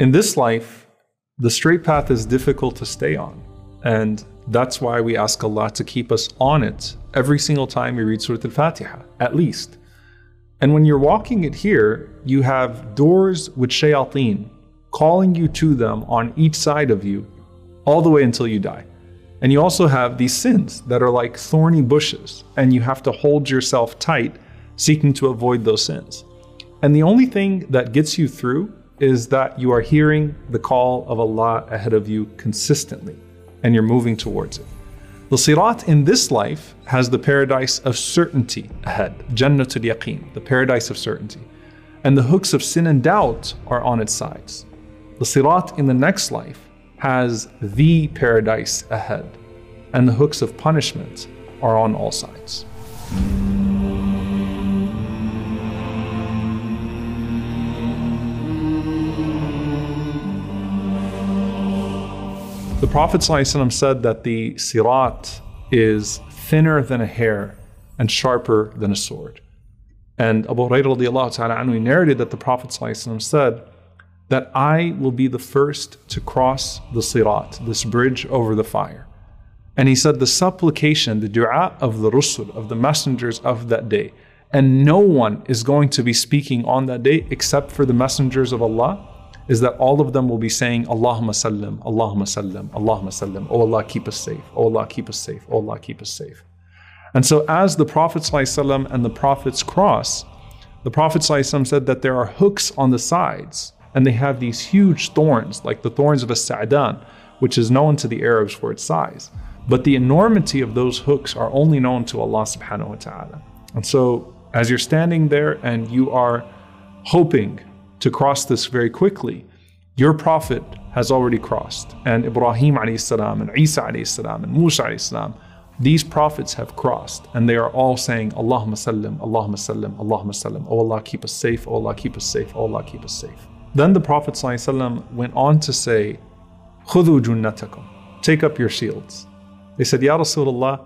In this life, the straight path is difficult to stay on. And that's why we ask Allah to keep us on it every single time we read Surah Al Fatiha, at least. And when you're walking it here, you have doors with shayateen calling you to them on each side of you all the way until you die. And you also have these sins that are like thorny bushes, and you have to hold yourself tight, seeking to avoid those sins. And the only thing that gets you through is that you are hearing the call of Allah ahead of you consistently and you're moving towards it. The Sirat in this life has the paradise of certainty ahead, Jannatul Yaqeen, the paradise of certainty. And the hooks of sin and doubt are on its sides. The Sirat in the next life has the paradise ahead, and the hooks of punishment are on all sides. Prophet ﷺ said that the sirat is thinner than a hair and sharper than a sword. And Abu Hurairah ta'ala narrated that the Prophet ﷺ said that I will be the first to cross the sirat, this bridge over the fire. And he said the supplication, the dua of the Rusul, of the messengers of that day, and no one is going to be speaking on that day except for the messengers of Allah is that all of them will be saying, Allahumma sallim, Allahumma sallim, Allahumma sallim. Oh Allah, keep us safe. Oh Allah, keep us safe. Oh Allah, keep us safe. And so, as the Prophet ﷺ and the Prophets cross, the Prophet ﷺ said that there are hooks on the sides, and they have these huge thorns, like the thorns of a sa'dan, which is known to the Arabs for its size. But the enormity of those hooks are only known to Allah subhanahu wa ta'ala. And so, as you're standing there and you are hoping to cross this very quickly. Your prophet has already crossed, and Ibrahim salam, and Isa salam, and Musa salam, these prophets have crossed, and they are all saying, Allahumma sallim, Allahumma sallim, Allahumma sallim. Oh Allah, keep us safe, oh Allah, keep us safe, oh Allah, keep us safe. Then the Prophet ﷺ went on to say, Khudu junnatakum, take up your shields. They said, Ya Rasulullah,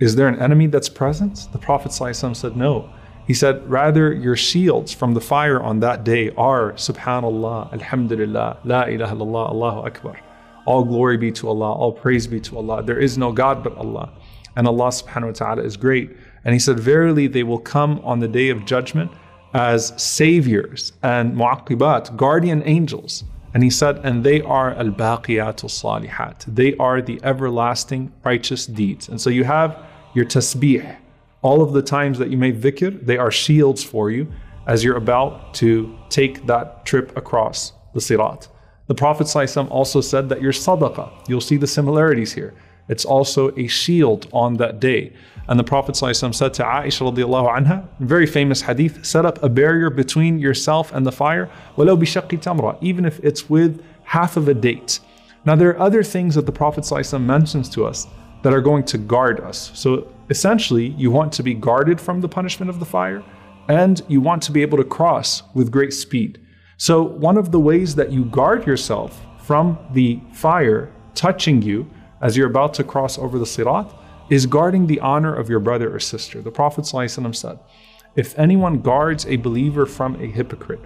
is there an enemy that's present? The Prophet ﷺ said, No. He said, Rather, your shields from the fire on that day are Subhanallah, Alhamdulillah, La ilaha illallah, Allahu Akbar. All glory be to Allah, all praise be to Allah. There is no God but Allah. And Allah subhanahu wa ta'ala is great. And he said, Verily, they will come on the day of judgment as saviors and mu'aqibat, guardian angels. And he said, and they are al baqiyatul salihat. They are the everlasting righteous deeds. And so you have your tasbih, all of the times that you make dhikr, they are shields for you as you're about to take that trip across the sirat. The Prophet ﷺ also said that your sadaqah, you'll see the similarities here. It's also a shield on that day. And the Prophet ﷺ said to Aisha radiallahu anha, very famous hadith, set up a barrier between yourself and the fire, walau bishaqi tamra, even if it's with half of a date. Now there are other things that the Prophet ﷺ mentions to us that are going to guard us. So essentially, you want to be guarded from the punishment of the fire, and you want to be able to cross with great speed. So, one of the ways that you guard yourself from the fire touching you as you're about to cross over the sirat is guarding the honor of your brother or sister. The Prophet ﷺ said, If anyone guards a believer from a hypocrite,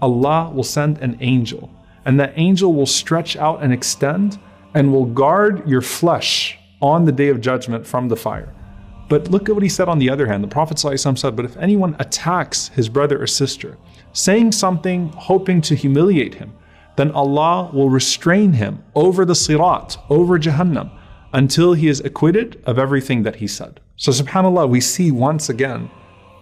Allah will send an angel, and that angel will stretch out and extend and will guard your flesh on the day of judgment from the fire. But look at what he said on the other hand. The Prophet ﷺ said, But if anyone attacks his brother or sister, saying something hoping to humiliate him, then Allah will restrain him over the sirat, over Jahannam, until he is acquitted of everything that he said. So, subhanAllah, we see once again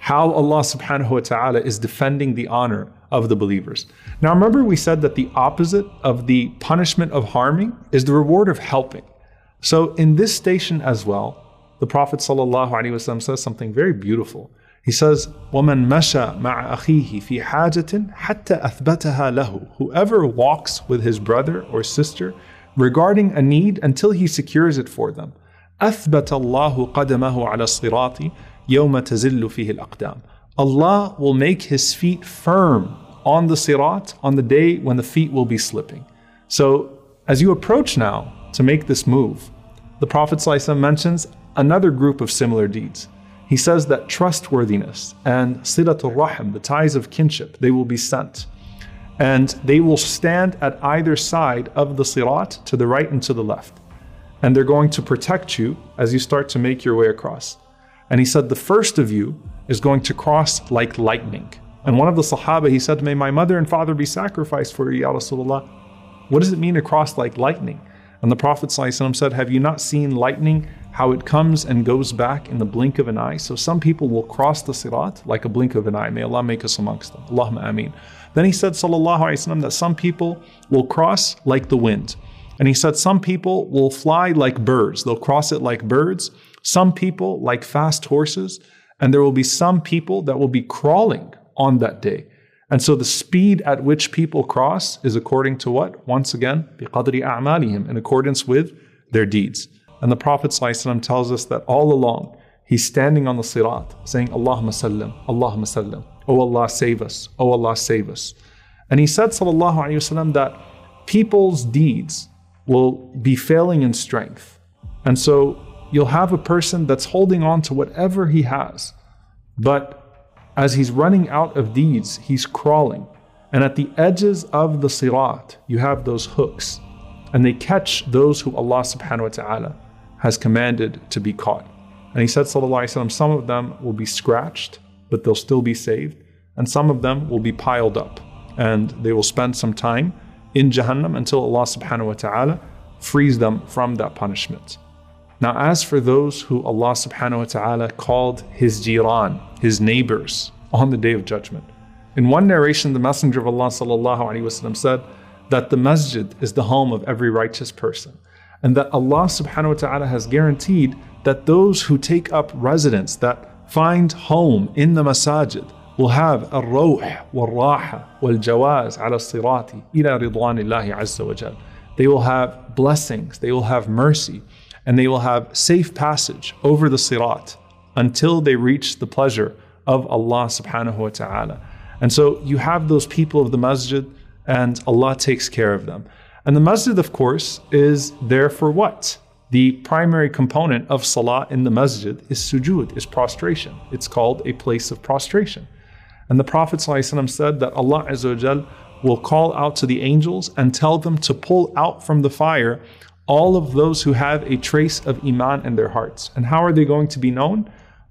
how Allah subhanahu wa ta'ala is defending the honor of the believers. Now, remember, we said that the opposite of the punishment of harming is the reward of helping. So, in this station as well, the Prophet ﷺ says something very beautiful. He says, وَمَنْ مَشَى مَعَ أَخِيهِ فِي حَاجَةٍ حَتَّى أَثْبَتَهَا لَهُ Whoever walks with his brother or sister regarding a need until he secures it for them. أثبت الله قدمه على الصراط يوم تزل فيه الأقدام. Allah will make his feet firm on the sirat on the day when the feet will be slipping. So, as you approach now to make this move, the Prophet ﷺ mentions another group of similar deeds. He says that trustworthiness and silatul rahim, the ties of kinship, they will be sent. and they will stand at either side of the sirat to the right and to the left. And they're going to protect you as you start to make your way across. And he said, The first of you is going to cross like lightning. And one of the Sahaba, he said, May my mother and father be sacrificed for you, Ya Rasulullah. What does it mean to cross like lightning? And the Prophet said, Have you not seen lightning, how it comes and goes back in the blink of an eye? So some people will cross the sirat like a blink of an eye. May Allah make us amongst them. Allahumma ameen. Then he said, Sallallahu Alaihi Wasallam, that some people will cross like the wind. And he said, Some people will fly like birds. They'll cross it like birds. Some people like fast horses. And there will be some people that will be crawling on that day. And so the speed at which people cross is according to what? Once again, بِقَدْرِ أَعْمَالِهِمْ, in accordance with their deeds. And the Prophet ﷺ tells us that all along, he's standing on the sirat saying, Allahumma sallam, Allahumma sallam. Oh Allah, save us. Oh Allah, save us. And he said, Sallallahu Wasallam, that people's deeds will be failing in strength. And so you'll have a person that's holding on to whatever he has. But as he's running out of deeds, he's crawling. And at the edges of the sirat, you have those hooks. And they catch those who Allah subhanahu wa ta'ala has commanded to be caught. And he said, Sallallahu Alaihi Wasallam, some of them will be scratched but they'll still be saved. And some of them will be piled up and they will spend some time in Jahannam until Allah subhanahu wa ta'ala frees them from that punishment. Now, as for those who Allah subhanahu wa ta'ala called his jiran, his neighbors, on the day of judgment. In one narration, the Messenger of Allah sallallahu wasallam said that the masjid is the home of every righteous person, and that Allah subhanahu wa ta'ala has guaranteed that those who take up residence, that find home in the masajid will have الروح والراحة والجواز على الصراط إلى رضوان الله عز وجل. They will have blessings, they will have mercy, and they will have safe passage over the sirat until they reach the pleasure of Allah subhanahu wa ta'ala. And so you have those people of the masjid and Allah takes care of them. And the masjid, of course, is there for what? the primary component of salah in the masjid is sujood, is prostration. It's called a place of prostration. And the Prophet ﷺ said that Allah Azza will call out to the angels and tell them to pull out from the fire all of those who have a trace of iman in their hearts. And how are they going to be known?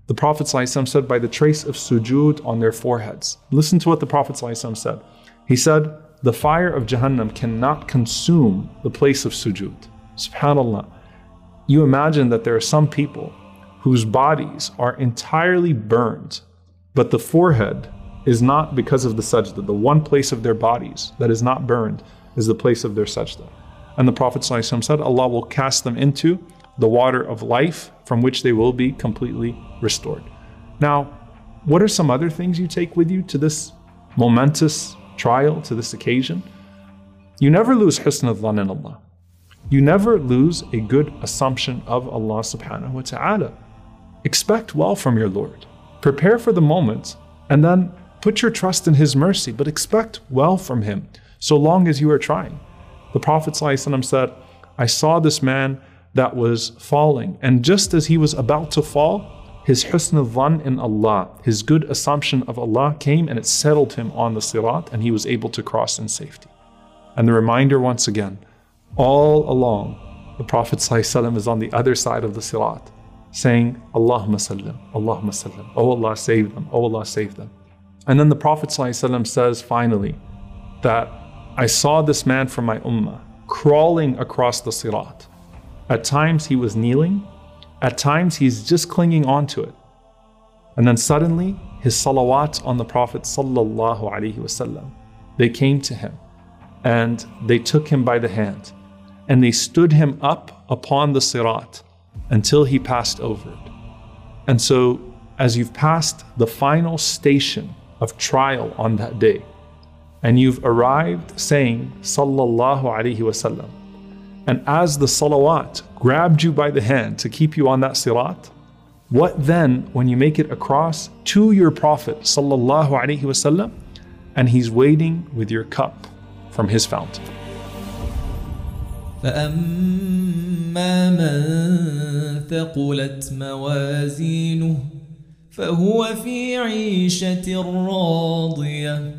The Prophet ﷺ said by the trace of sujood on their foreheads. Listen to what the Prophet ﷺ said. He said, the fire of Jahannam cannot consume the place of sujood. Subhanallah you imagine that there are some people whose bodies are entirely burned, but the forehead is not because of the sajda. The one place of their bodies that is not burned is the place of their sajda. And the Prophet said, Allah will cast them into the water of life from which they will be completely restored. Now, what are some other things you take with you to this momentous trial, to this occasion? You never lose husn al in Allah. You never lose a good assumption of Allah subhanahu wa ta'ala. Expect well from your Lord. Prepare for the moment and then put your trust in His mercy, but expect well from Him so long as you are trying. The Prophet said, I saw this man that was falling, and just as he was about to fall, his husn al in Allah, his good assumption of Allah came and it settled him on the sirat, and he was able to cross in safety. And the reminder once again all along, the Prophet ﷺ is on the other side of the sirat, saying, Allahumma sallim, Allahumma sallim. Oh Allah, save them. Oh Allah, save them. And then the Prophet ﷺ says finally that I saw this man from my ummah crawling across the sirat. At times he was kneeling, at times he's just clinging onto it. And then suddenly his salawat on the Prophet wasallam, they came to him and they took him by the hand and they stood him up upon the sirat until he passed over it. And so, as you've passed the final station of trial on that day, and you've arrived saying, Sallallahu Alaihi Wasallam, and as the salawat grabbed you by the hand to keep you on that sirat, what then when you make it across to your Prophet Sallallahu Alaihi Wasallam, and he's waiting with your cup from his fountain? فأما من ثقلت موازينه فهو في عيشة راضية